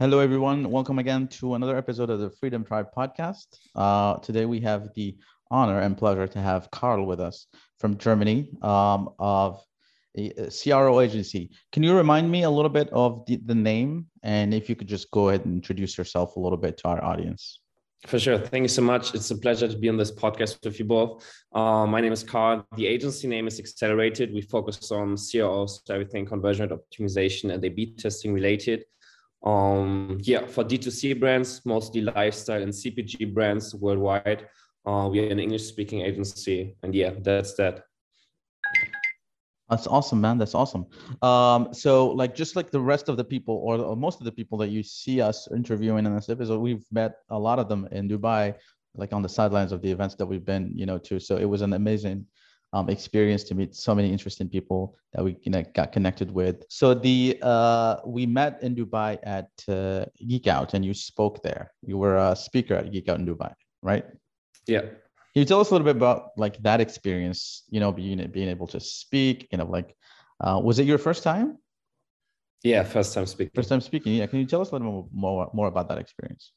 Hello, everyone. Welcome again to another episode of the Freedom Tribe podcast. Uh, today, we have the honor and pleasure to have Carl with us from Germany um, of a, a CRO agency. Can you remind me a little bit of the, the name and if you could just go ahead and introduce yourself a little bit to our audience? For sure. Thank you so much. It's a pleasure to be on this podcast with you both. Uh, my name is Carl. The agency name is Accelerated. We focus on CROs, so everything conversion rate optimization and A-B testing related. Um, yeah, for D2C brands, mostly lifestyle and CPG brands worldwide. Uh, we are an English speaking agency. And yeah, that's that. That's awesome, man. That's awesome. Um, so like just like the rest of the people or, or most of the people that you see us interviewing in this episode, we've met a lot of them in Dubai, like on the sidelines of the events that we've been, you know, to. So it was an amazing um, experience to meet so many interesting people that we you know, got connected with. So the uh, we met in Dubai at uh, Geek Out, and you spoke there. You were a speaker at Geek Out in Dubai, right? Yeah. Can you tell us a little bit about like that experience? You know, being being able to speak. You know, like uh, was it your first time? Yeah, first time speaking. First time speaking. Yeah. Can you tell us a little more more about that experience?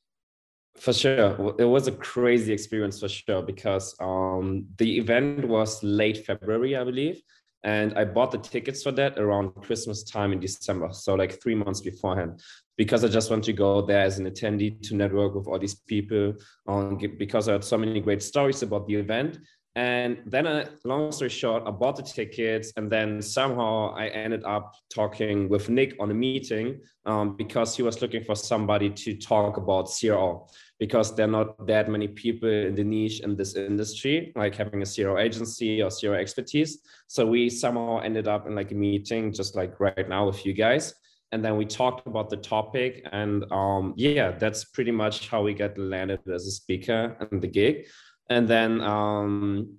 For sure. It was a crazy experience for sure because um, the event was late February, I believe. And I bought the tickets for that around Christmas time in December. So, like three months beforehand, because I just want to go there as an attendee to network with all these people. Um, because I had so many great stories about the event. And then, uh, long story short, I bought the tickets, and then somehow I ended up talking with Nick on a meeting um, because he was looking for somebody to talk about CRO because there are not that many people in the niche in this industry, like having a CRO agency or CRO expertise. So we somehow ended up in like a meeting, just like right now with you guys. And then we talked about the topic, and um, yeah, that's pretty much how we got landed as a speaker and the gig and then um,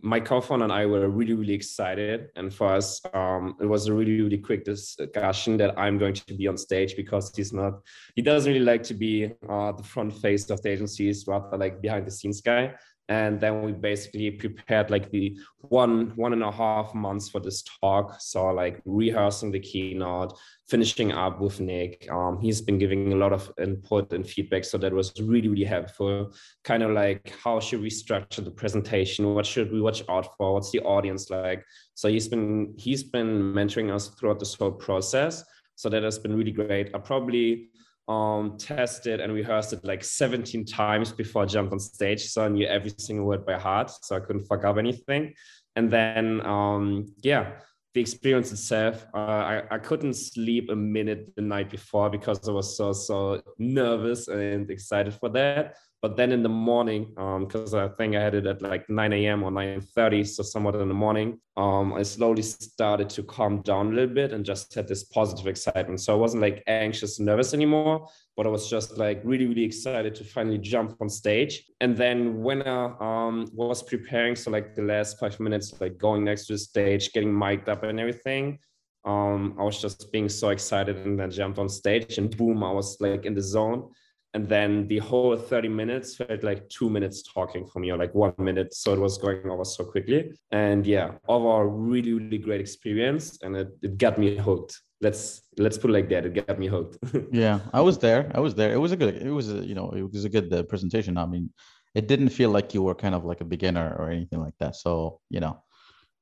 my co-founder and I were really, really excited. And for us, um, it was a really, really quick discussion that I'm going to be on stage because he's not, he doesn't really like to be uh, the front face of the agency. He's rather like behind the scenes guy and then we basically prepared like the one one and a half months for this talk. So like rehearsing the keynote finishing up with nick. Um, he's been giving a lot of input and feedback. So that was really really helpful. Kind of like how should we structure the presentation? What should we watch out for? What's the audience like? So he's been he's been mentoring us throughout this whole process. So that has been really great. I probably um, tested and rehearsed it like 17 times before I jumped on stage. So I knew every single word by heart. So I couldn't fuck up anything. And then, um, yeah, the experience itself, uh, I, I couldn't sleep a minute the night before because I was so, so nervous and excited for that. But then in the morning, because um, I think I had it at like 9 a.m. or 9:30, so somewhat in the morning, um, I slowly started to calm down a little bit and just had this positive excitement. So I wasn't like anxious, nervous anymore, but I was just like really, really excited to finally jump on stage. And then when I um, was preparing, so like the last five minutes, like going next to the stage, getting mic'd up and everything, um, I was just being so excited and then jumped on stage and boom, I was like in the zone and then the whole 30 minutes felt like two minutes talking for me or like one minute. So it was going over so quickly. And yeah overall really really great experience. And it, it got me hooked. Let's let's put it like that. It got me hooked. Yeah i was there. I was there. It was a good it was a you know it was a good uh, presentation. I mean it didn't feel like you were kind of like a beginner or anything like that. So you know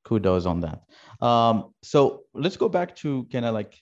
kudos on that. Um so let's go back to kind of like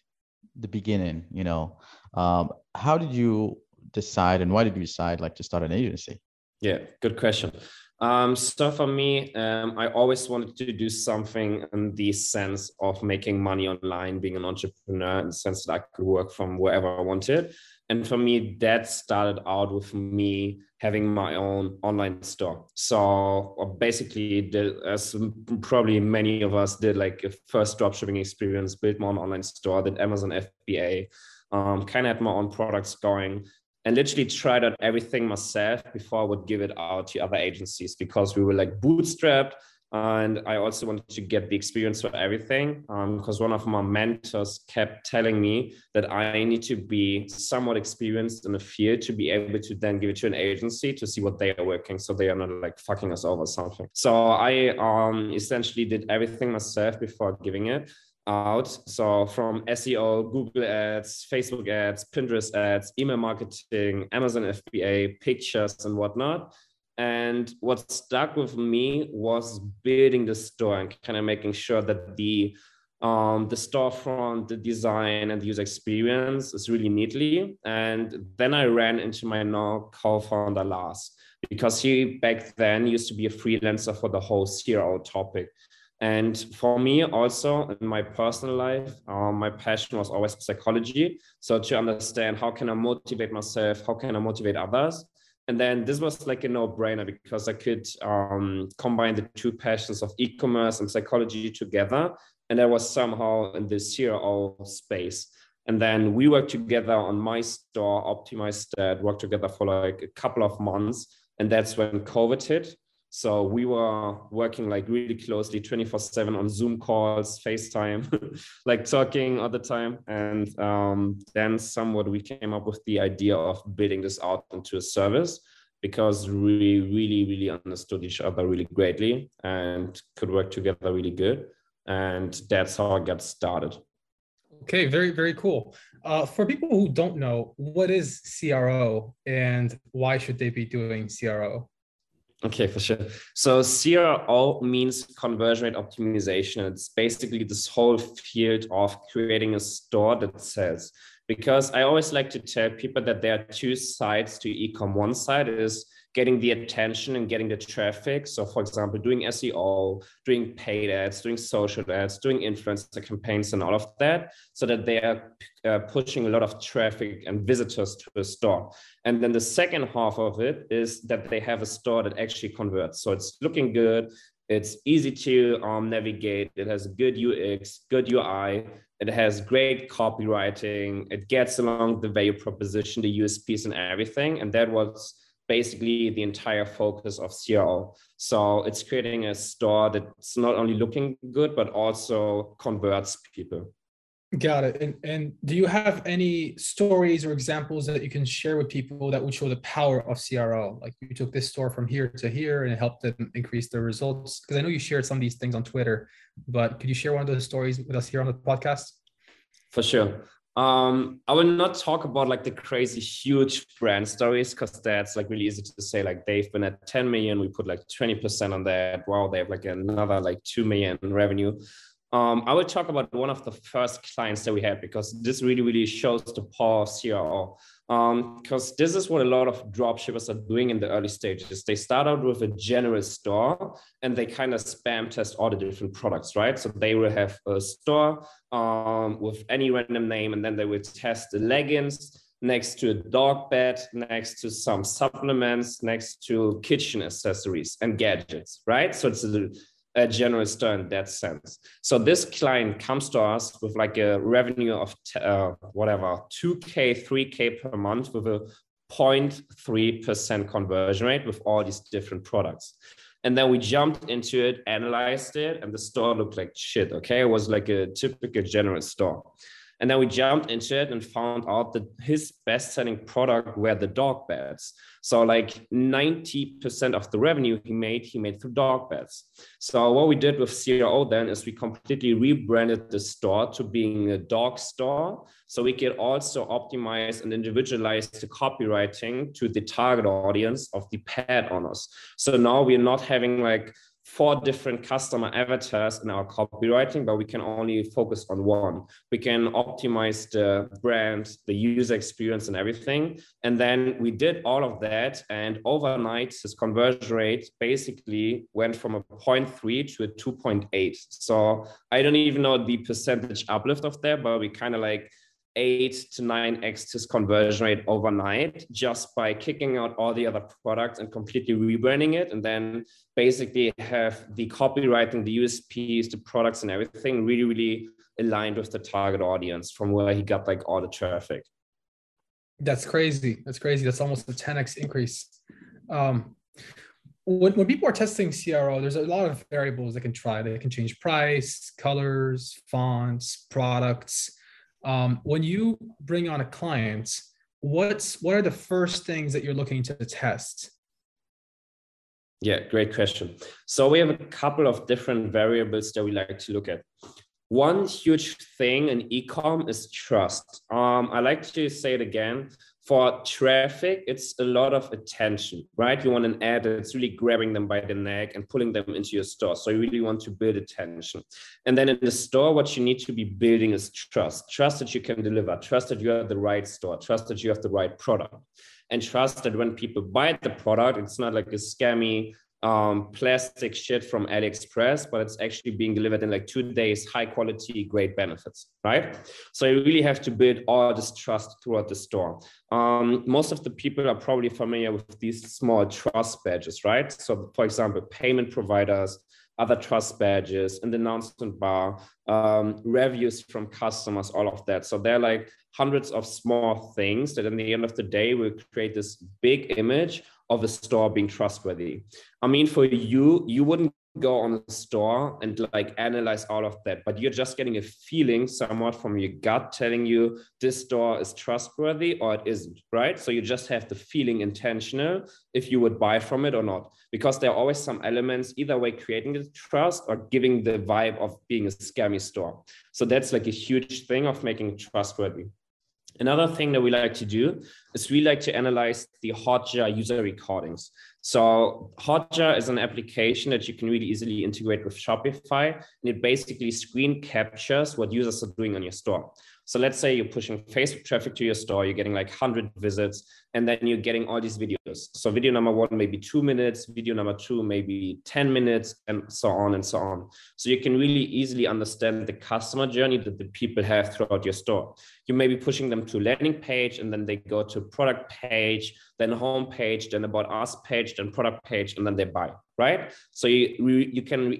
the beginning you know. Um how did you decide and why did you decide like to start an agency? Yeah, good question. Um, so for me, um, I always wanted to do something in the sense of making money online, being an entrepreneur in the sense that I could work from wherever I wanted. And for me, that started out with me having my own online store. So uh, basically, the, as probably many of us did, like a first dropshipping experience, built my own online store, did Amazon FBA, um, kind of had my own products going and literally tried out everything myself before I would give it out to other agencies because we were like bootstrapped. And I also wanted to get the experience for everything because um, one of my mentors kept telling me that I need to be somewhat experienced in the field to be able to then give it to an agency to see what they are working so they are not like fucking us over something. So I um, essentially did everything myself before giving it out. So from SEO, Google ads, Facebook ads, Pinterest ads, email marketing, Amazon FBA, pictures, and whatnot. And what stuck with me was building the store and kind of making sure that the um, the storefront, the design, and the user experience is really neatly. And then I ran into my now co-founder Lars because he back then used to be a freelancer for the whole CRO topic. And for me, also in my personal life, um, my passion was always psychology. So to understand how can I motivate myself, how can I motivate others, and then this was like a no-brainer because I could um, combine the two passions of e-commerce and psychology together, and I was somehow in this CRO space. And then we worked together on my store, optimized that, worked together for like a couple of months, and that's when COVID hit. So we were working like really closely 24 7 on Zoom calls, FaceTime, like talking all the time. And um, then somewhat we came up with the idea of building this out into a service because we really, really understood each other really greatly and could work together really good. And that's how I got started. Okay, very, very cool. Uh, for people who don't know, what is CRO and why should they be doing CRO? Okay, for sure. So CRO means conversion rate optimization. It's basically this whole field of creating a store that sells. Because I always like to tell people that there are two sides to ecom. One side is getting the attention and getting the traffic. So, for example, doing SEO, doing paid ads, doing social ads, doing influencer campaigns, and all of that, so that they are uh, pushing a lot of traffic and visitors to a store. And then the second half of it is that they have a store that actually converts. So it's looking good. It's easy to um, navigate. It has good UX, good UI. It has great copywriting. It gets along the value proposition, the USPs, and everything. And that was basically the entire focus of CRO. So it's creating a store that's not only looking good, but also converts people. Got it. And, and do you have any stories or examples that you can share with people that would show the power of CRO? Like you took this store from here to here and it helped them increase their results? Because I know you shared some of these things on Twitter, but could you share one of those stories with us here on the podcast? For sure. Um, I will not talk about like the crazy huge brand stories because that's like really easy to say. Like they've been at 10 million, we put like 20% on that. Wow, they have like another like 2 million revenue. Um, I will talk about one of the first clients that we had because this really, really shows the power of CRO. Because um, this is what a lot of dropshippers are doing in the early stages. They start out with a general store and they kind of spam test all the different products, right? So they will have a store um, with any random name and then they will test the leggings next to a dog bed, next to some supplements, next to kitchen accessories and gadgets, right? So it's a a general store in that sense. So this client comes to us with like a revenue of uh, whatever 2k, 3k per month with a 0.3% conversion rate with all these different products. And then we jumped into it, analyzed it, and the store looked like shit. Okay, it was like a typical general store. And then we jumped into it and found out that his best selling product were the dog beds. So, like 90% of the revenue he made, he made through dog beds. So, what we did with CRO then is we completely rebranded the store to being a dog store. So, we could also optimize and individualize the copywriting to the target audience of the pet owners. So, now we're not having like four different customer avatars in our copywriting, but we can only focus on one. We can optimize the brand, the user experience, and everything. And then we did all of that. And overnight, his conversion rate basically went from a 0.3 to a 2.8. So I don't even know the percentage uplift of that, but we kind of like eight to nine x his conversion rate overnight just by kicking out all the other products and completely rebranding it. And then basically have the copywriting the usps the products and everything really really aligned with the target audience from where he got like all the traffic. That's crazy. That's crazy. That's almost a 10x increase. Um, when, when people are testing CRO, there's a lot of variables they can try. They can change price, colors, fonts, products um, when you bring on a client what's what are the first things that you're looking to test yeah great question so we have a couple of different variables that we like to look at one huge thing in ecom is trust. Um, I like to say it again. For traffic, it's a lot of attention, right? You want an ad that's really grabbing them by the neck and pulling them into your store. So you really want to build attention. And then in the store, what you need to be building is trust. Trust that you can deliver, trust that you have the right store, trust that you have the right product and trust that when people buy the product, it's not like a scammy um, plastic shit from AliExpress, but it's actually being delivered in like two days, high quality, great benefits, right? So you really have to build all this trust throughout the store. Um, most of the people are probably familiar with these small trust badges, right? So, for example, payment providers, other trust badges, an announcement bar, um, reviews from customers, all of that. So they're like hundreds of small things that, in the end of the day, will create this big image of a store being trustworthy. I mean, for you, you wouldn't go on a store and like analyze all of that, but you're just getting a feeling somewhat from your gut telling you this store is trustworthy or it isn't, right? So you just have the feeling intentional if you would buy from it or not, because there are always some elements either way creating the trust or giving the vibe of being a scammy store. So that's like a huge thing of making trustworthy. Another thing that we like to do is we like to analyze the Hotjar user recordings. So Hotjar is an application that you can really easily integrate with Shopify, and it basically screen captures what users are doing on your store. So let's say you're pushing Facebook traffic to your store, you're getting like 100 visits, and then you're getting all these videos. So video number one, maybe two minutes, video number two, maybe 10 minutes, and so on and so on. So you can really easily understand the customer journey that the people have throughout your store. You may be pushing them to landing page, and then they go to product page, then home page, then about us page, then product page, and then they buy, right? So you, you can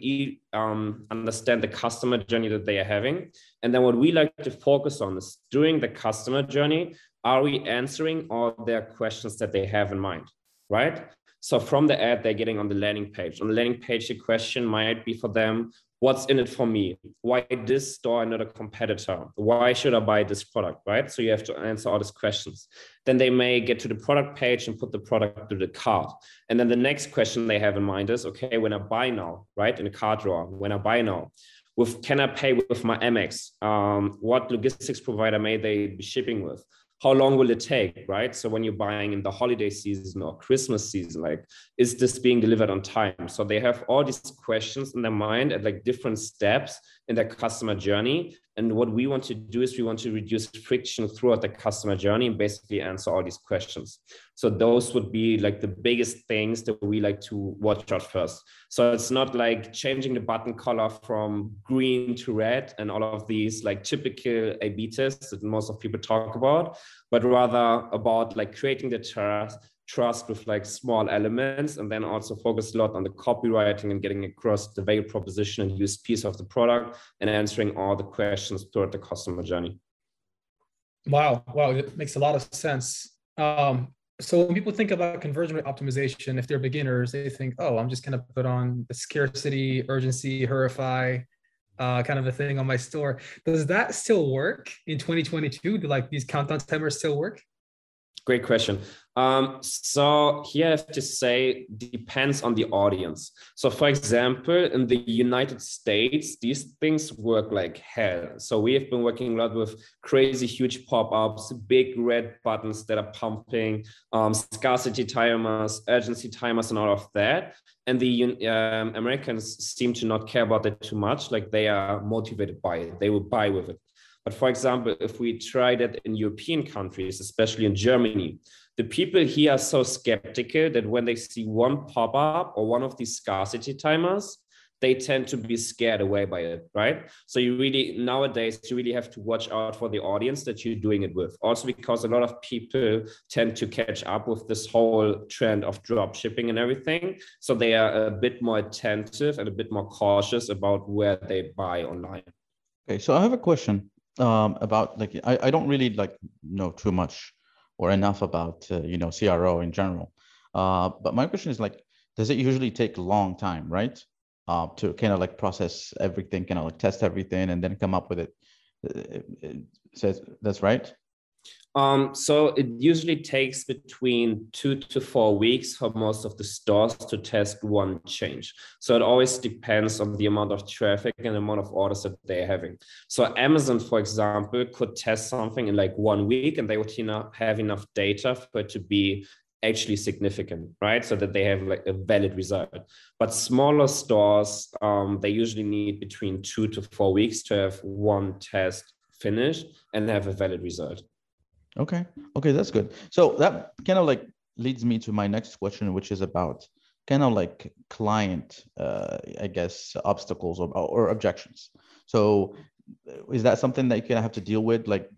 um, understand the customer journey that they are having. And then what we like to focus on is during the customer journey, are we answering all their questions that they have in mind, right? So from the ad they're getting on the landing page. On the landing page, the question might be for them, what's in it for me? Why this store and not a competitor? Why should I buy this product, right? So you have to answer all these questions. Then they may get to the product page and put the product to the cart. And then the next question they have in mind is, okay, when I buy now, right, in the cart drawer, when I buy now, with can I pay with my Amex? Um, what logistics provider may they be shipping with? how long will it take right so when you're buying in the holiday season or christmas season like is this being delivered on time so they have all these questions in their mind at like different steps in their customer journey and what we want to do is we want to reduce friction throughout the customer journey and basically answer all these questions. So those would be like the biggest things that we like to watch out first. So it's not like changing the button color from green to red and all of these like typical A/B tests that most of people talk about, but rather about like creating the trust trust with like small elements and then also focus a lot on the copywriting and getting across the value proposition and USPs of the product and answering all the questions throughout the customer journey. Wow, wow, it makes a lot of sense. Um, so when people think about conversion rate optimization, if they're beginners, they think, oh, I'm just gonna put on the scarcity, urgency, hurrify, uh, kind of a thing on my store. Does that still work in 2022? Do like these countdown timers still work? Great question. Um, so here I have to say depends on the audience. So for example, in the United States, these things work like hell. So we have been working a lot with crazy huge pop-ups, big red buttons that are pumping, um, scarcity timers, urgency timers, and all of that. And the um, Americans seem to not care about that too much. Like they are motivated by it. They will buy with it. But for example, if we try that in European countries, especially in Germany, the people here are so skeptical that when they see one pop up or one of these scarcity timers, they tend to be scared away by it, right? So you really nowadays you really have to watch out for the audience that you're doing it with. Also because a lot of people tend to catch up with this whole trend of drop shipping and everything. So they are a bit more attentive and a bit more cautious about where they buy online. Okay, so I have a question um, about like I, I don't really like know too much or enough about uh, you know CRO in general. Uh, but my question is like, does it usually take a long time, right? Uh, to kind of like process everything, kind of like test everything, and then come up with it. uh, it says that's right. Um, so it usually takes between two to four weeks for most of the stores to test one change. So it always depends on the amount of traffic and the amount of orders that they're having. So Amazon, for example, could test something in like one week and they would have enough data for it to be actually significant, right? So that they have like a valid result. But smaller stores, um, they usually need between two to four weeks to have one test finished and have a valid result. Okay. Okay, that's good. So that kind of like leads me to my next question, which is about kind of like client, uh, I guess, obstacles or, or objections. So is that something that you kind of have to deal with, like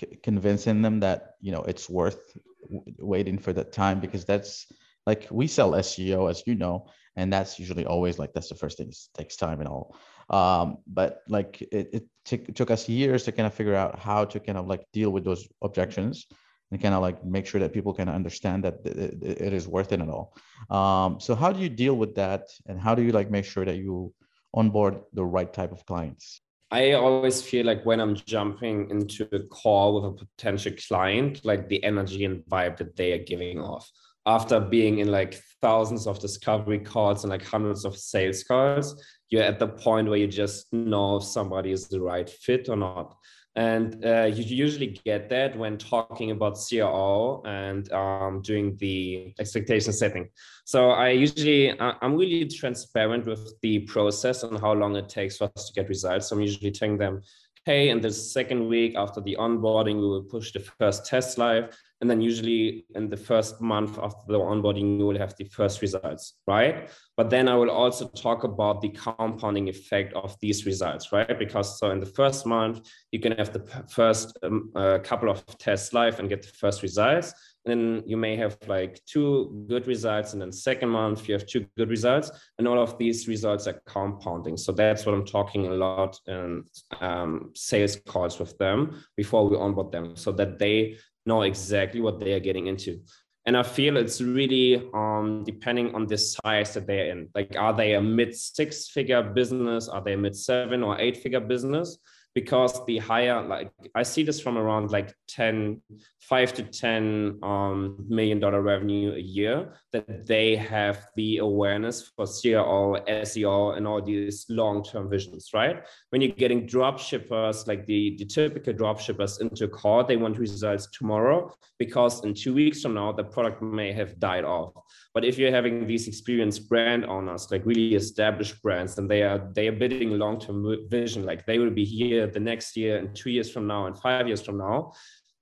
c- convincing them that you know it's worth w- waiting for that time because that's like we sell SEO, as you know, and that's usually always like that's the first thing. It takes time and all. Um, but like it, it t- took us years to kind of figure out how to kind of like deal with those objections and kind of like make sure that people can understand that it, it is worth it at all. Um, so how do you deal with that, and how do you like make sure that you onboard the right type of clients? I always feel like when I'm jumping into a call with a potential client, like the energy and vibe that they are giving off after being in like thousands of discovery calls and like hundreds of sales calls, you're at the point where you just know if somebody is the right fit or not. And uh, you usually get that when talking about CRO and um, doing the expectation setting. So I usually, I'm really transparent with the process and how long it takes for us to get results. So I'm usually telling them, hey, in the second week after the onboarding, we will push the first test live. And then usually in the first month after the onboarding, you will have the first results, right? But then I will also talk about the compounding effect of these results, right? Because so in the first month, you can have the first um, uh, couple of tests live and get the first results And then you may have like two good results and then second month you have two good results and all of these results are compounding so that's what i'm talking a lot in um, sales calls with them before we onboard them so that they know exactly what they are getting into. And i feel it's really um, depending on the size that they're in. Like are they a mid six figure business? Are they a mid seven or eight figure business because the higher like i see this from around like 10 5 to 10 um, million dollar revenue a year that they have the awareness for CRO, SEO, and all these long-term visions, right? When you're getting drop shippers, like the, the typical drop shippers into a call, they want results tomorrow because in two weeks from now, the product may have died off. But if you're having these experienced brand owners, like really established brands, and they are they are building long-term vision, like they will be here the next year and two years from now and five years from now,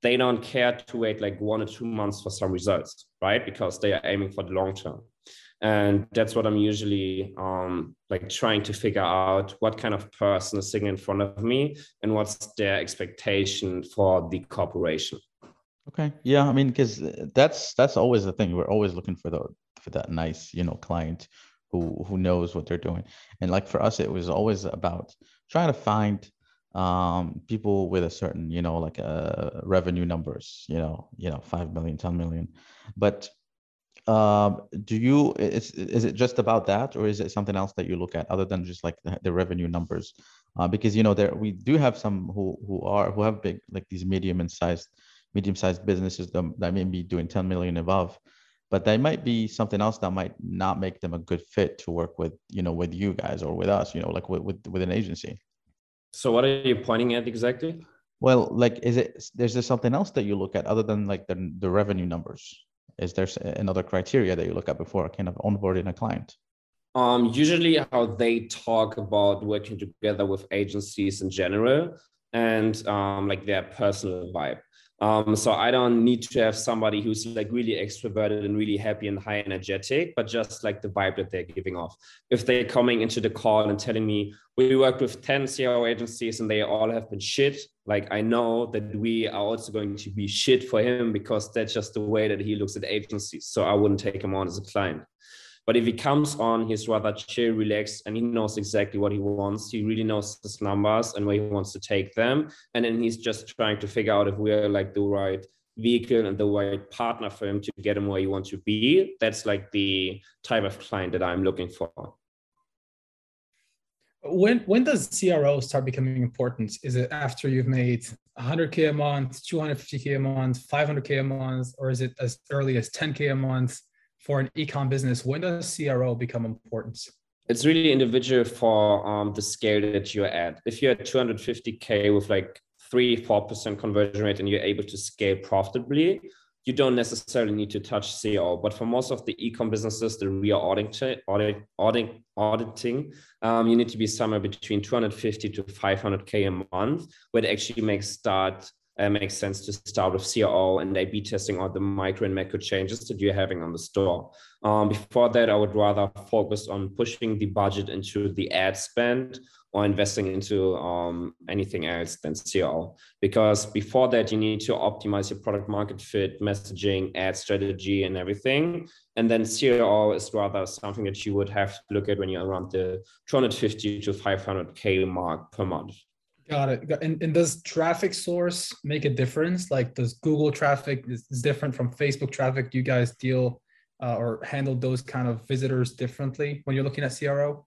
they don't care to wait like one or two months for some results, right? Because they are aiming for the long term. And that's what I'm usually um, like trying to figure out what kind of person is sitting in front of me and what's their expectation for the corporation. Okay. Yeah. I mean, because that's that's always the thing. We're always looking for the for that nice, you know, client who who knows what they're doing. And like for us, it was always about trying to find um people with a certain you know like uh revenue numbers you know you know 5 million 10 million. But um do you is is it just about that or is it something else that you look at other than just like the, the revenue numbers? Uh, because you know there we do have some who who are who have big like these medium and sized medium sized businesses that, that may be doing 10 million above but they might be something else that might not make them a good fit to work with you know with you guys or with us you know like with with, with an agency so what are you pointing at exactly? Well, like, is it there's there something else that you look at other than like the the revenue numbers? Is there another criteria that you look at before kind of onboarding a client? Um, usually, how they talk about working together with agencies in general, and um, like their personal vibe. Um, so I don't need to have somebody who's like really extroverted and really happy and high energetic, but just like the vibe that they're giving off. If they're coming into the call and telling me we worked with 10 CRO agencies and they all have been shit, like I know that we are also going to be shit for him because that's just the way that he looks at agencies. So I wouldn't take him on as a client. But if he comes on, he's rather chill, relaxed, and he knows exactly what he wants. He really knows his numbers and where he wants to take them. And then he's just trying to figure out if we're like the right vehicle and the right partner for him to get him where he wants to be. That's like the type of client that I'm looking for. when when does CRO start becoming important? Is it after you've made 100k a month, 250k a month, 500k a month, or is it as early as 10k a month for an ecom business? When does CRO become important? It's really individual for um, the scale that you're at. If you're at 250k with like three, four percent conversion rate, and you're able to scale profitably, you don't necessarily need to touch CRO. But for most of the e-com businesses the real auditing, audit, audit, auditing um, you need to be somewhere between 250 to 500k a month, where it actually makes start uh, makes sense to start with CRO and A/B testing all the micro and macro changes that you're having on the store. Um, before that, I would rather focus on pushing the budget into the ad spend or investing into um, anything else than CRO. Because before that, you need to optimize your product market fit, messaging, ad strategy, and everything. And then CRO is rather something that you would have to look at when you're around the 250 to 500K mark per month. Got it. And, and does traffic source make a difference? Like, does Google traffic is, is different from Facebook traffic? Do you guys deal uh, or handle those kind of visitors differently when you're looking at CRO?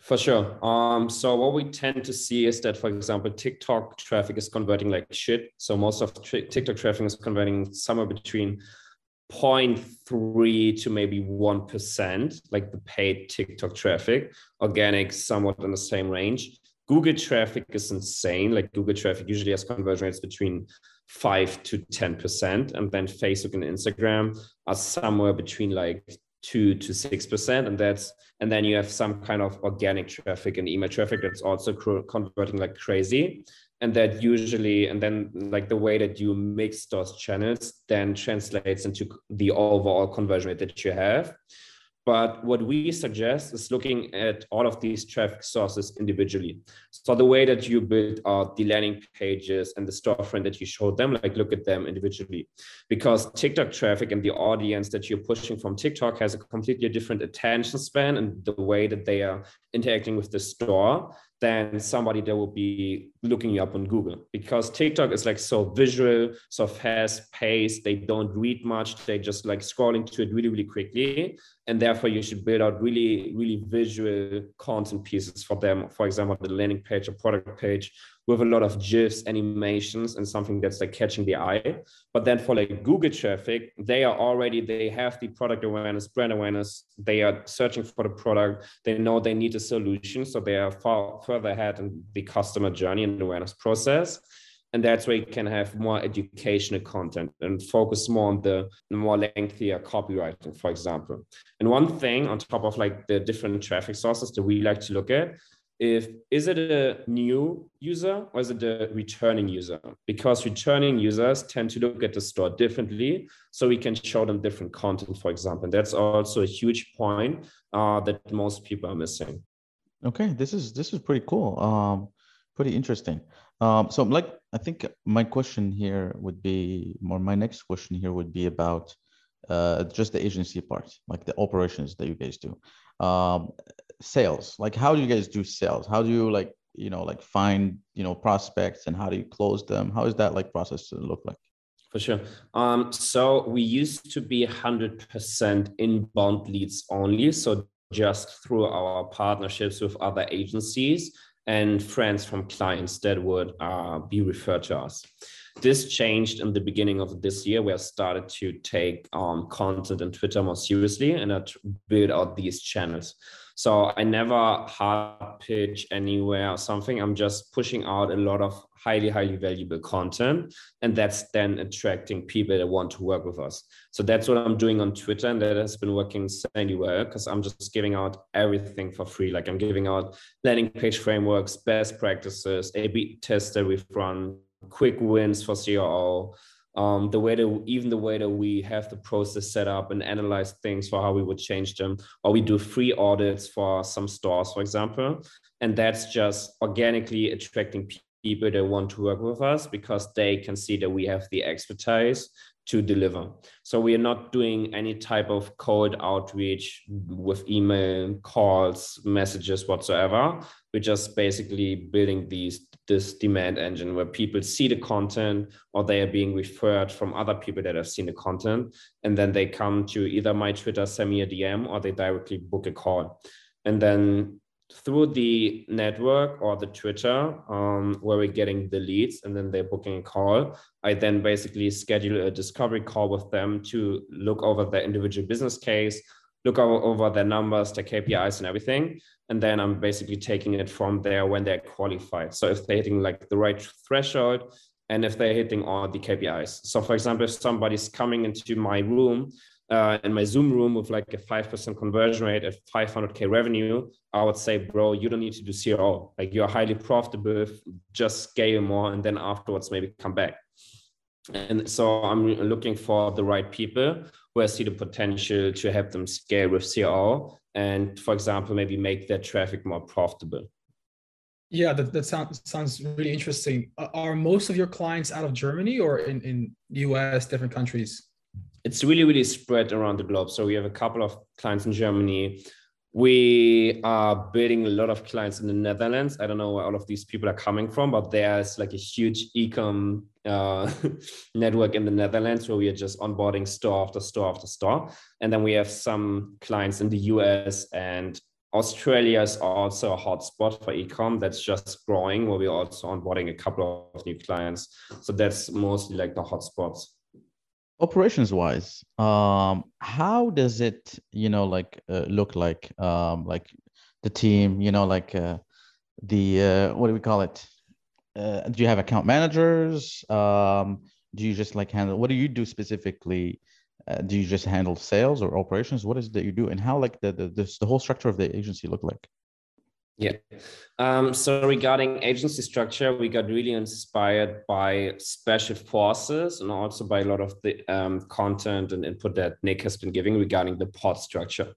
For sure. Um, so what we tend to see is that, for example, TikTok traffic is converting like shit. So most of TikTok traffic is converting somewhere between 0.3 to maybe 1%, like the paid TikTok traffic, organic somewhat in the same range. Google traffic is insane. Like Google traffic usually has conversion rates between 5 to 10%. And then Facebook and Instagram are somewhere between like two to six percent and that's and then you have some kind of organic traffic and email traffic that's also converting like crazy and that usually and then like the way that you mix those channels then translates into the overall conversion rate that you have but what we suggest is looking at all of these traffic sources individually. So the way that you build out the landing pages and the storefront that you show them, like look at them individually. Because TikTok traffic and the audience that you're pushing from TikTok has a completely different attention span and the way that they are interacting with the store than somebody that will be looking you up on Google because TikTok is like so visual, so fast paced. They don't read much. They just like scrolling to it really, really quickly. And therefore, you should build out really, really visual content pieces for them. For example, the landing page or product page with a lot of GIFs, animations, and something that's like catching the eye. But then for like Google traffic, they are already, they have the product awareness, brand awareness. They are searching for the product. They know they need a solution. So they are far further ahead in the customer journey and awareness process. And that's where you can have more educational content and focus more on the more lengthier copywriting, for example. And one thing on top of like the different traffic sources that we like to look at if is it a new user or is it a returning user? Because returning users tend to look at the store differently so we can show them different content for example. And that's also a huge point uh, that most people are missing. Okay this is this is pretty cool. Um pretty interesting um so like i think my question here would be or my next question here would be about uh just the agency part like the operations that you guys do. Um sales like how do you guys do sales? How do you like you know like find you know prospects and how do you close them? How is that like process look like? For sure. Um so we used to be 100% inbound leads only so just through our partnerships with other agencies and friends from clients that would uh, be referred to us this changed in the beginning of this year where I started to take um, content and Twitter more seriously and I build out these channels. So I never hard pitch anywhere or something. I'm just pushing out a lot of highly, highly valuable content. And that's then attracting people that want to work with us. So that's what I'm doing on Twitter. And that has been working insanely well because I'm just giving out everything for free. Like I'm giving out landing page frameworks, best practices, A B tests that we've run, quick wins for CRO um, the way that even the way that we have the process set up and analyze things for how we would change them, or we do free audits for some stores, for example, and that's just organically attracting people that want to work with us because they can see that we have the expertise to deliver. So we are not doing any type of cold outreach with email, calls, messages whatsoever. We're just basically building these this demand engine where people see the content or they are being referred from other people that have seen the content. And then they come to either my Twitter, send me a DM, or they directly book a call. And then through the network or the Twitter, um, where we're getting the leads and then they're booking a call. I then basically schedule a discovery call with them to look over their individual business case, look over, over their numbers, their KPIs, and everything. And then I'm basically taking it from there when they're qualified. So if they're hitting like the right threshold, and if they're hitting all the KPIs. So, for example, if somebody's coming into my room uh, in my Zoom room with like a 5% conversion rate at 500K revenue, I would say, bro, you don't need to do CRO. Like you're highly profitable, just scale more and then afterwards maybe come back. And so I'm looking for the right people where I see the potential to help them scale with CRO and, for example, maybe make their traffic more profitable. Yeah, that, that sounds sounds really interesting. Are most of your clients out of Germany or in, in US, different countries? it's really really spread around the globe so we have a couple of clients in germany we are building a lot of clients in the netherlands. I don't know where all of these people are coming from but there's like a huge ecom uh, network in the netherlands where we are just onboarding store after store after store. And then we have some clients in the us and australia is also a hotspot for ecom that's just growing where we're also onboarding a couple of new clients. So that's mostly like the hotspots operations wise um how does it you know like uh, look like um like the team you know like uh, the uh, what do we call it? Uh, do you have account managers? Um do you just like handle what do you do specifically? Uh, do you just handle sales or operations? What is it that you do? And how like the the, the, the whole structure of the agency look like yeah. Um, so regarding agency structure, we got really inspired by special forces and also by a lot of the um, content and input that Nick has been giving regarding the pod structure.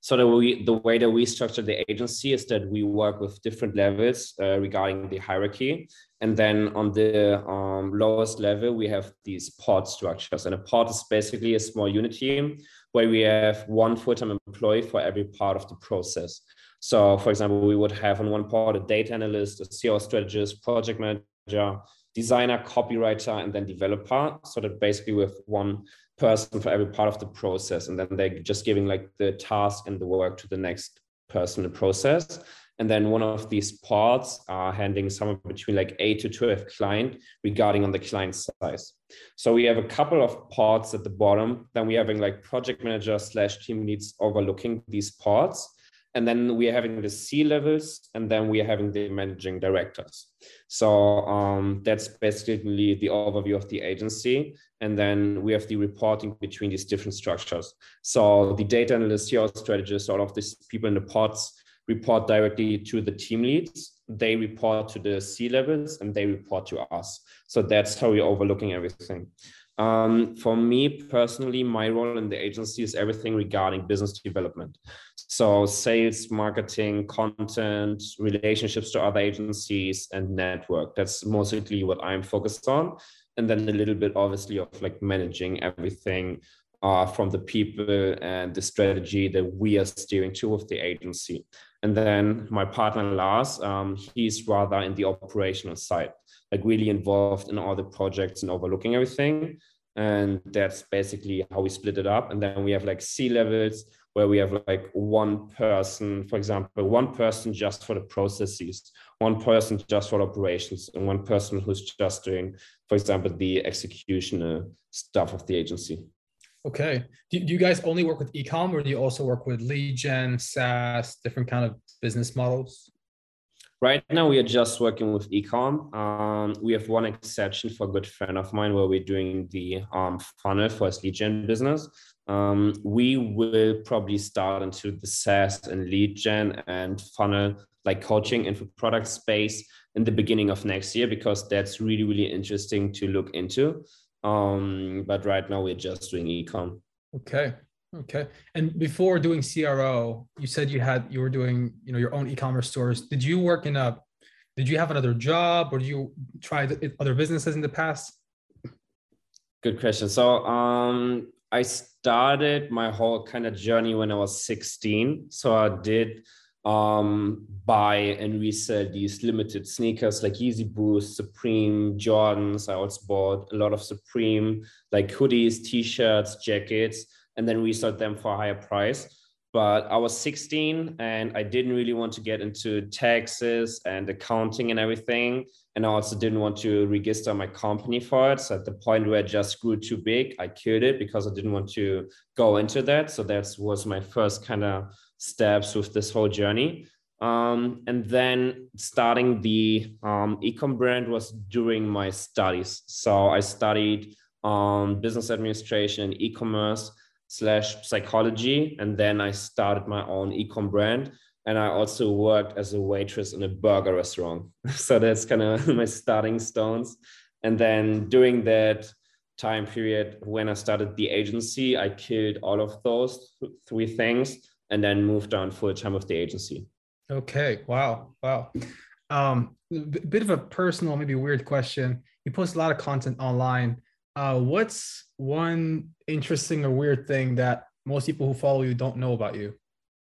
So the, we, the way that we structure the agency is that we work with different levels uh, regarding the hierarchy. And then on the um, lowest level, we have these pod structures. And a pod is basically a small unit team where we have one full-time employee for every part of the process. So, for example, we would have on one pod a data analyst, a CRO strategist, project manager, designer, copywriter, and then developer. So that basically with one person for every part of the process, and then they're just giving like the task and the work to the next person in the process. And then one of these pods are handling somewhere between like eight to 12 client regarding on the client size. So we have a couple of pods at the bottom. Then we having like project manager slash team leads overlooking these pods and then we are having the C levels, and then we are having the managing directors. So um, that's basically the overview of the agency. And then we have the reporting between these different structures. So the data analysts, CRO strategists, all of these people in the pods report directly to the team leads. They report to the C levels, and they report to us. So that's how we're overlooking everything. Um, for me personally, my role in the agency is everything regarding business development. So, sales, marketing, content, relationships to other agencies, and network. That's mostly what I'm focused on. And then a little bit, obviously, of like managing everything uh, from the people and the strategy that we are steering to with the agency. And then my partner Lars, um, he's rather in the operational side like really involved in all the projects and overlooking everything. And that's basically how we split it up. And then we have like C levels where we have like one person, for example, one person just for the processes, one person just for operations, and one person who's just doing, for example, the execution uh, stuff of the agency. Okay. Do, do you guys only work with ecom or do you also work with lead gen, SaaS, different kind of business models? Right now, we are just working with ecom. Um, we have one exception for a good friend of mine where we're doing the um, funnel for his lead gen business. Um, we will probably start into the SaaS and lead gen and funnel like coaching info product space in the beginning of next year because that's really, really interesting to look into. Um, but right now, we're just doing ecom. Okay. Okay. And before doing CRO, you said you had you were doing, you know, your own e-commerce stores. Did you work in a did you have another job or did you try other businesses in the past? Good question. So um I started my whole kind of journey when I was 16. So I did um, buy and resell these limited sneakers like Yeezy Boost, Supreme, Jordans. I also bought a lot of Supreme, like hoodies, t-shirts, jackets and then resell them for a higher price. but I was 16 and I didn't really want to get into taxes and accounting and everything. And I also didn't want to register my company for it. So at the point where it just grew too big, I killed it because I didn't want to go into that. So that was my first kind of steps with this whole journey. Um, and then starting the um, ecom brand was during my studies. So I studied um, business administration and e-commerce slash psychology. And then I started my own ecom brand. And I also worked as a waitress in a burger restaurant. so that's kind of my starting stones. And then during that time period, when I started the agency, I killed all of those th- three things and then moved on full time with the agency. Okay. Wow. Wow. Um, b- bit of a personal, maybe weird question. You post a lot of content online. Uh, what's one interesting or weird thing that most people who follow you don't know about you?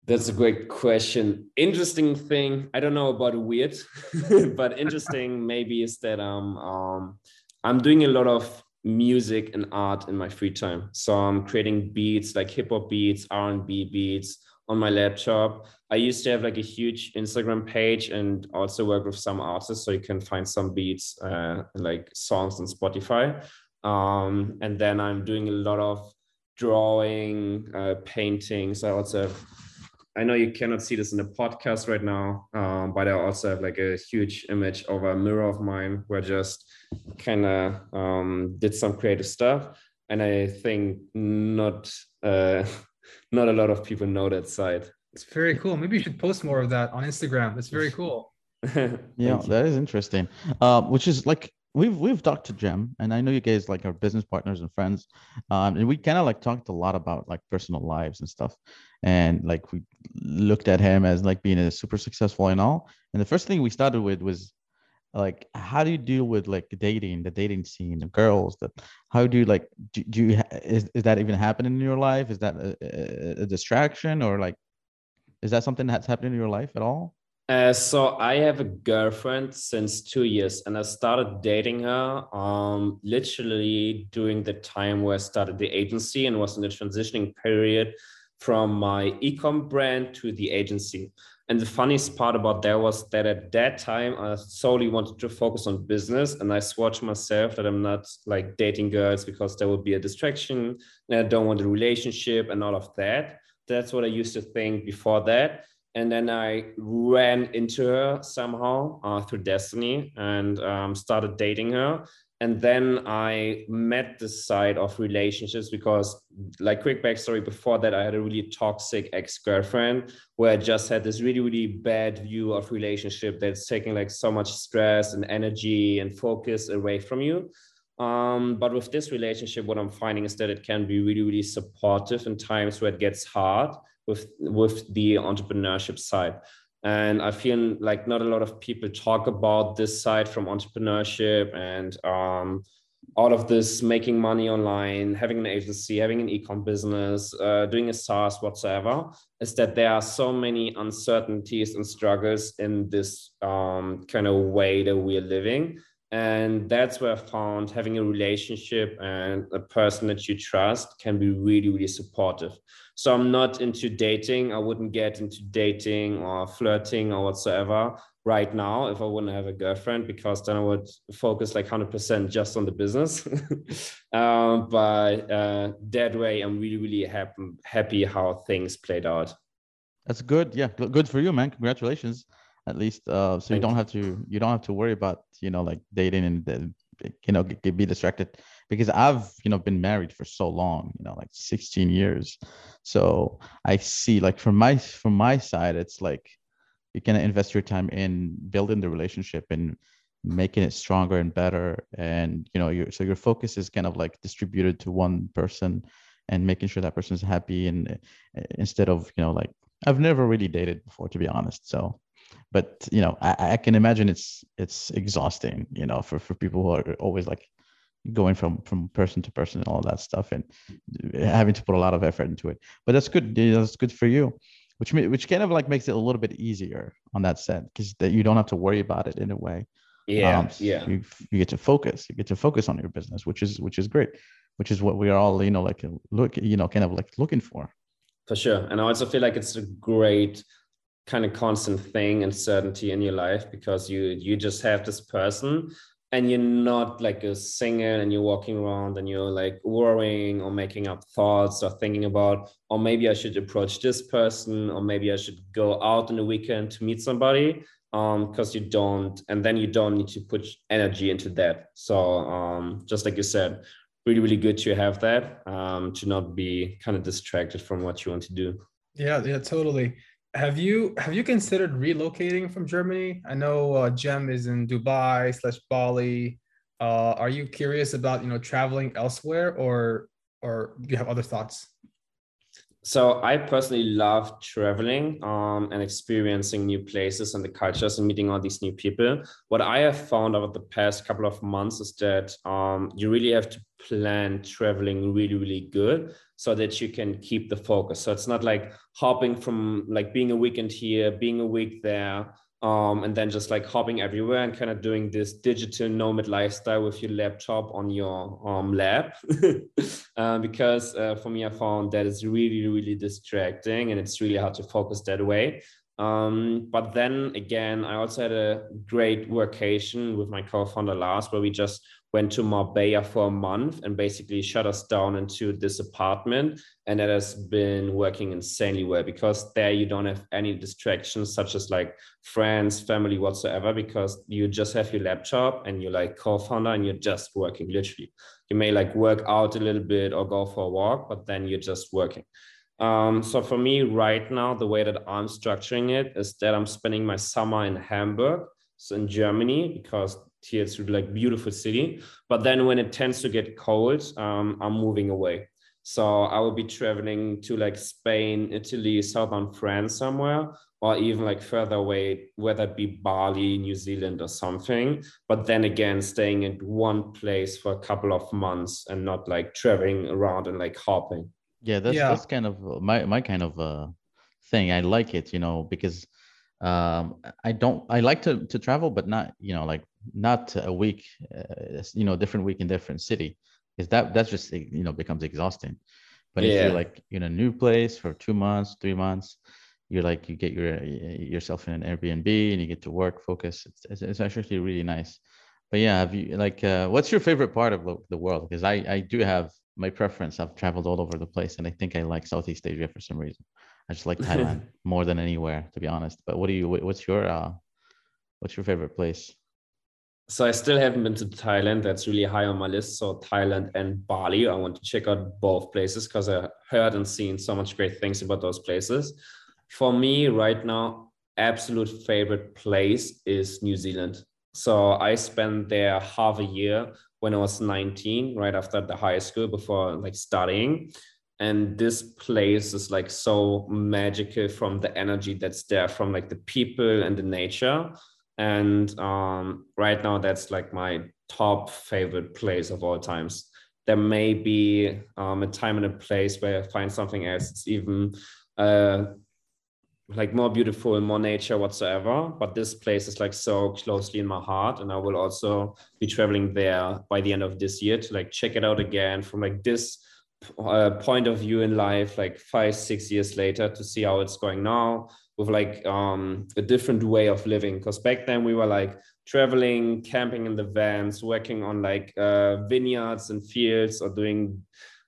That's a great question. Interesting thing, I don't know about weird, but interesting maybe is that um, um I'm doing a lot of music and art in my free time. So I'm creating beats like hip hop beats, R&B beats on my laptop. I used to have like a huge Instagram page and also work with some artists, so you can find some beats uh, like songs on Spotify. Um, and then I'm doing a lot of drawing, uh, paintings. I also have, I know you cannot see this in the podcast right now, um, but I also have like a huge image of a mirror of mine where I just kind of um, did some creative stuff. And I think not uh, not a lot of people know that side. It's very cool. Maybe you should post more of that on Instagram. It's very cool. yeah, that is interesting. Uh, which is like we've we've talked to Jem, and I know you guys like are business partners and friends, um, and we kind of like talked a lot about like personal lives and stuff, and like we looked at him as like being a super successful and all. And the first thing we started with was like how do you deal with like dating the dating scene the girls that how do you like do, do you is, is that even happening in your life is that a, a distraction or like is that something that's happening in your life at all uh, so I have a girlfriend since two years, and I started dating her um, literally during the time where I started the agency and was in the transitioning period from my ecom brand to the agency. And the funniest part about that was that at that time I solely wanted to focus on business, and I swore to myself that I'm not like dating girls because there would be a distraction, and I don't want a relationship and all of that. That's what I used to think before that and then I ran into her somehow uh, through Destiny and um, started dating her. And then I met the side of relationships because, like, quick backstory before that, I had a really toxic ex girlfriend where I just had this really, really bad view of relationship that's taking like so much stress and energy and focus away from you. Um, but with this relationship, what I'm finding is that it can be really, really supportive in times where it gets hard with with the entrepreneurship side. And i feel like not a lot of people talk about this side from entrepreneurship and um, all of this making money online having an agency having an e-com business uh, doing a SaaS whatsoever is that there are so many uncertainties and struggles in this um, kind of way that we're living and that's where i found having a relationship and a person that you trust can be really really supportive. So i'm not into dating. I wouldn't get into dating or flirting or whatsoever right now if i wouldn't have a girlfriend because then i would focus like 100% just on the business. Um, but uh, that way i'm really really happy happy how things played out. That's good. Yeah good for you man. Congratulations at least uh, so you don't have to you don't have to worry about you know like dating and you know get, be distracted. Because i've you know been married for so long you know like 16 years. So i see like from my from my side it's like you can invest your time in building the relationship and making it stronger and better. And you know your so your focus is kind of like distributed to one person and making sure that person's happy and uh, instead of you know like i've never really dated before to be honest. So but you know I, I can imagine it's it's exhausting you know for for people who are always like going from from person to person and all that stuff and having to put a lot of effort into it. But that's good that's good for you which which kind of like makes it a little bit easier on that set because that you don't have to worry about it in a way. Yeah um, yeah. you, you get to focus you get to focus on your business which is which is great which is what we are all you know like look you know kind of like looking for. For sure. And I also feel like it's a great kind of constant thing and certainty in your life because you you just have this person and you're not like a singer and you're walking around and you're like worrying or making up thoughts or thinking about or maybe i should approach this person or maybe i should go out on the weekend to meet somebody um because you don't and then you don't need to put energy into that. So um just like you said really really good to have that um to not be kind of distracted from what you want to do. Yeah yeah totally have you have you considered relocating from Germany? I know uh, is in Dubai slash Bali. Uh, are you curious about you know traveling elsewhere, or or do you have other thoughts? so I personally love traveling um, and experiencing new places and the cultures and meeting all these new people. What I have found over the past couple of months is that um, you really have to plan traveling really, really good so that you can keep the focus. So it's not like hopping from like being a weekend here, being a week there, um, and then just like hopping everywhere and kind of doing this digital nomad lifestyle with your laptop on your um, lap. uh, because uh, for me, I found that it's really, really distracting and it's really hard to focus that way. Um, but then again, I also had a great workation with my co-founder Lars, where we just went to Marbella for a month and basically shut us down into this apartment. And that has been working insanely well because there you don't have any distractions, such as like friends, family, whatsoever, because you just have your laptop and you're like co founder and you're just working literally. You may like work out a little bit or go for a walk, but then you're just working. Um, so for me right now, the way that I'm structuring it is that I'm spending my summer in Hamburg, so in Germany, because here it's really like beautiful city. But then when it tends to get cold, um, I'm moving away. So I will be traveling to like Spain, Italy, southern France somewhere, or even like further away, whether it be Bali, New Zealand, or something. But then again, staying in one place for a couple of months and not like traveling around and like hopping. Yeah, that's yeah. that's kind of my my kind of uh thing. I like it, you know, because um I don't I like to to travel, but not you know like not a week, uh, you know, different week in different city, because that that's just you know becomes exhausting. But yeah. if you're like in a new place for two months, three months, you're like you get your yourself in an Airbnb and you get to work, focus. It's it's, it's actually really nice. But yeah, have you like uh, what's your favorite part of the world? Because I I do have my preference. I've traveled all over the place, and I think I like Southeast Asia for some reason. I just like Thailand more than anywhere, to be honest. But what do you? What's your uh, what's your favorite place? so I still haven't been to Thailand. That's really high on my list. So Thailand and Bali. I want to check out both places because I heard and seen so much great things about those places. For me, right now, absolute favorite place is New Zealand. So I spent there half a year when I was 19, right after the high school before like studying. And this place is like so magical from the energy that's there, from like the people and the nature. And um, right now that's like my top favorite place of all times. There may be um, a time and a place where i find something else. It's even uh, like more beautiful more nature whatsoever. But this place is like so closely in my heart. And i will also be traveling there by the end of this year to like check it out again from like this uh, point of view in life like five six years later to see how it's going now with like um, a different way of living. Because back then we were like traveling, camping in the vans, working on like uh, vineyards and fields, or doing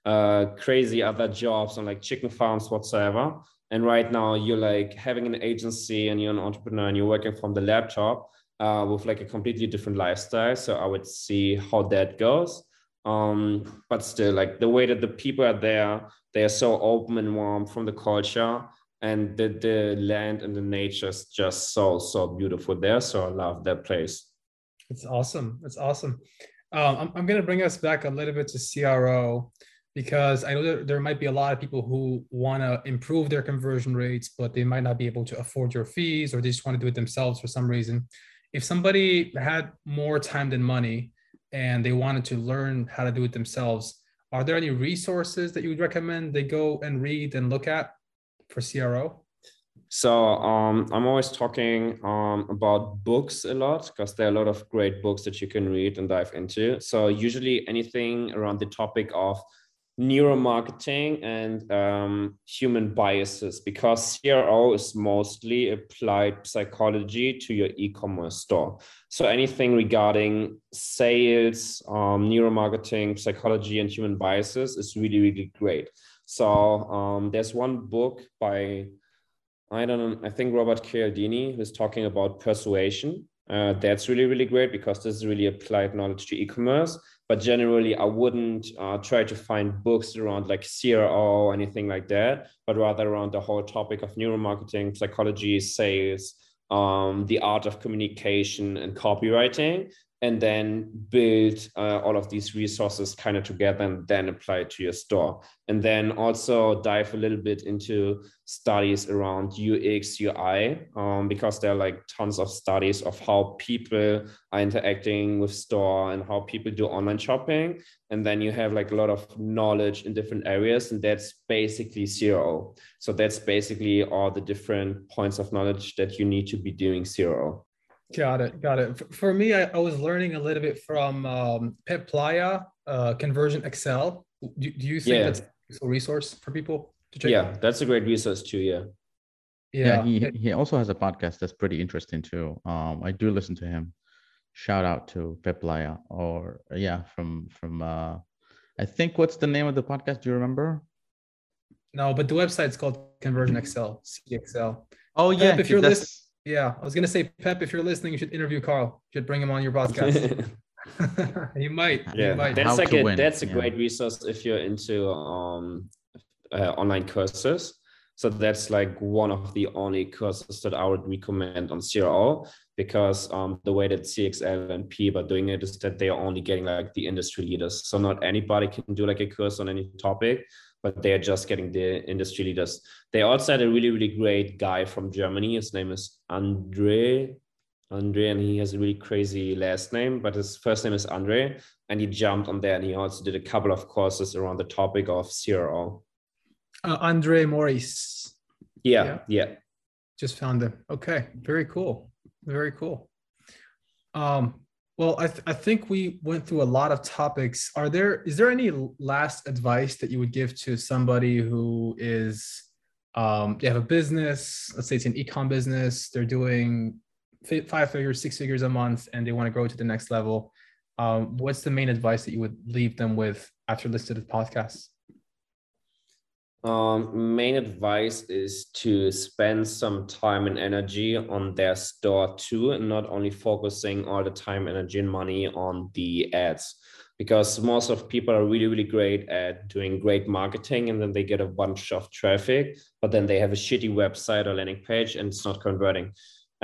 uh, crazy other jobs on like chicken farms whatsoever. And right now you're like having an agency and you're an entrepreneur and you're working from the laptop uh, with like a completely different lifestyle. So I would see how that goes. Um, but still, like the way that the people are there, they are so open and warm from the culture and the, the land and the nature is just so so beautiful there. So i love that place. It's awesome. It's awesome. Um, I'm, I'm going to bring us back a little bit to cro because i know that there might be a lot of people who want to improve their conversion rates but they might not be able to afford your fees or they just want to do it themselves for some reason. If somebody had more time than money and they wanted to learn how to do it themselves are there any resources that you would recommend they go and read and look at for CRO? So um, I'm always talking um, about books a lot because there are a lot of great books that you can read and dive into. So usually anything around the topic of neuromarketing and um, human biases because CRO is mostly applied psychology to your e-commerce store. So anything regarding sales, um, neuromarketing, psychology, and human biases is really, really great. So um, there's one book by I don't know, I think Robert Cialdini who's talking about persuasion. Uh, that's really, really great because this is really applied knowledge to e-commerce but generally i wouldn't uh, try to find books around like cro or anything like that but rather around the whole topic of neuromarketing psychology sales um, the art of communication and copywriting and then build uh, all of these resources kind of together and then apply it to your store. And then also dive a little bit into studies around UX, UI, um, because there are like tons of studies of how people are interacting with store and how people do online shopping. And then you have like a lot of knowledge in different areas, and that's basically CRO. So that's basically all the different points of knowledge that you need to be doing CRO. Got it. Got it. For me, I, I was learning a little bit from um, Peep Laja, uh, ConversionXL. Do, do you think yeah. that's a resource for people to check? Yeah, out? that's a great resource too. Yeah. Yeah. yeah he, he also has a podcast that's pretty interesting too. Um, I do listen to him. Shout out to Peep Laja or yeah, from from uh, I think what's the name of the podcast? Do you remember? No, but the website's called ConversionXL, CXL. Oh yeah, Pep, if you're listening yeah, I was gonna say, Pep, if you're listening, you should interview Carl. You should bring him on your podcast. you might. Yeah, you might. that's How like a win. that's a yeah. great resource if you're into um uh, online courses. So that's like one of the only courses that I would recommend on CRO because um, the way that CXL and PEEP are doing it is that they are only getting like the industry leaders. So not anybody can do like a course on any topic but they are just getting the industry leaders. They also had a really, really great guy from Germany. His name is Andre. Andre, and he has a really crazy last name, but his first name is Andre. And he jumped on there and he also did a couple of courses around the topic of CRO. Uh, Andre Morys. Yeah, yeah, yeah. Just found him. Okay, very cool. Very cool. Um, well, I, th- I think we went through a lot of topics. Are there is there any last advice that you would give to somebody who is um, they have a business, let's say it's an ecom business, they're doing five figures, six figures a month, and they want to grow to the next level. Um, what's the main advice that you would leave them with after listening to the podcast? Um, main advice is to spend some time and energy on their store too, and not only focusing all the time, energy, and money on the ads. Because most of people are really, really great at doing great marketing, and then they get a bunch of traffic, but then they have a shitty website or landing page, and it's not converting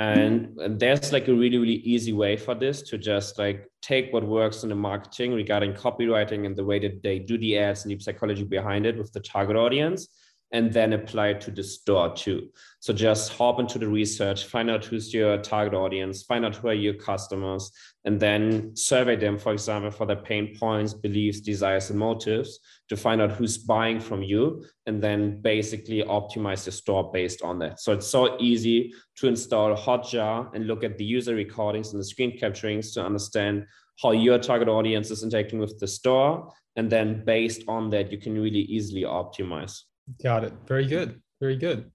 Mm-hmm. and, and there's like a really really easy way for this to just like take what works in the marketing regarding copywriting and the way that they do the ads and the psychology behind it with the target audience and then apply it to the store too. So just hop into the research, find out who's your target audience, find out who are your customers, and then survey them, for example, for their pain points, beliefs, desires, and motives to find out who's buying from you, and then basically optimize the store based on that. So it's so easy to install Hotjar and look at the user recordings and the screen capturings to understand how your target audience is interacting with the store. And then based on that, you can really easily optimize. Got it. Very good. Very good.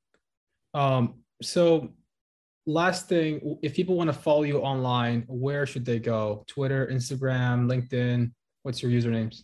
Um, so last thing, if people want to follow you online, where should they go? Twitter, Instagram, LinkedIn? What's your usernames?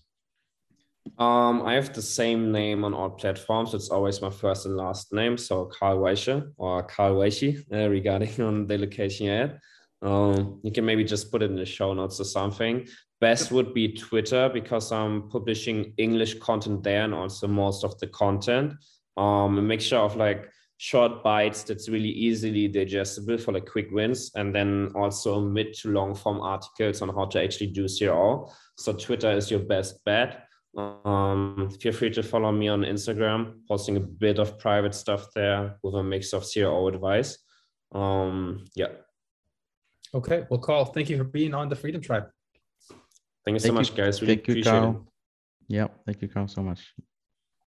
Um, I have the same name on all platforms. It's always my first and last name. So Carl Weische or Carl Weishi uh, regarding on the location ad. Um, you can maybe just put it in the show notes or something. Best would be Twitter because I'm publishing English content there and also most of the content. Um, a mixture of like short bites that's really easily digestible for like quick wins, and then also mid to long form articles on how to actually do CRO. So Twitter is your best bet. Um, feel free to follow me on Instagram, posting a bit of private stuff there with a mix of CRO advice. Um, yeah. Okay. Well, Carl, thank you for being on the Freedom Tribe. Thank you so thank much, you, guys. Really thank you, Carl. It. Yep. Thank you, Carl, so much.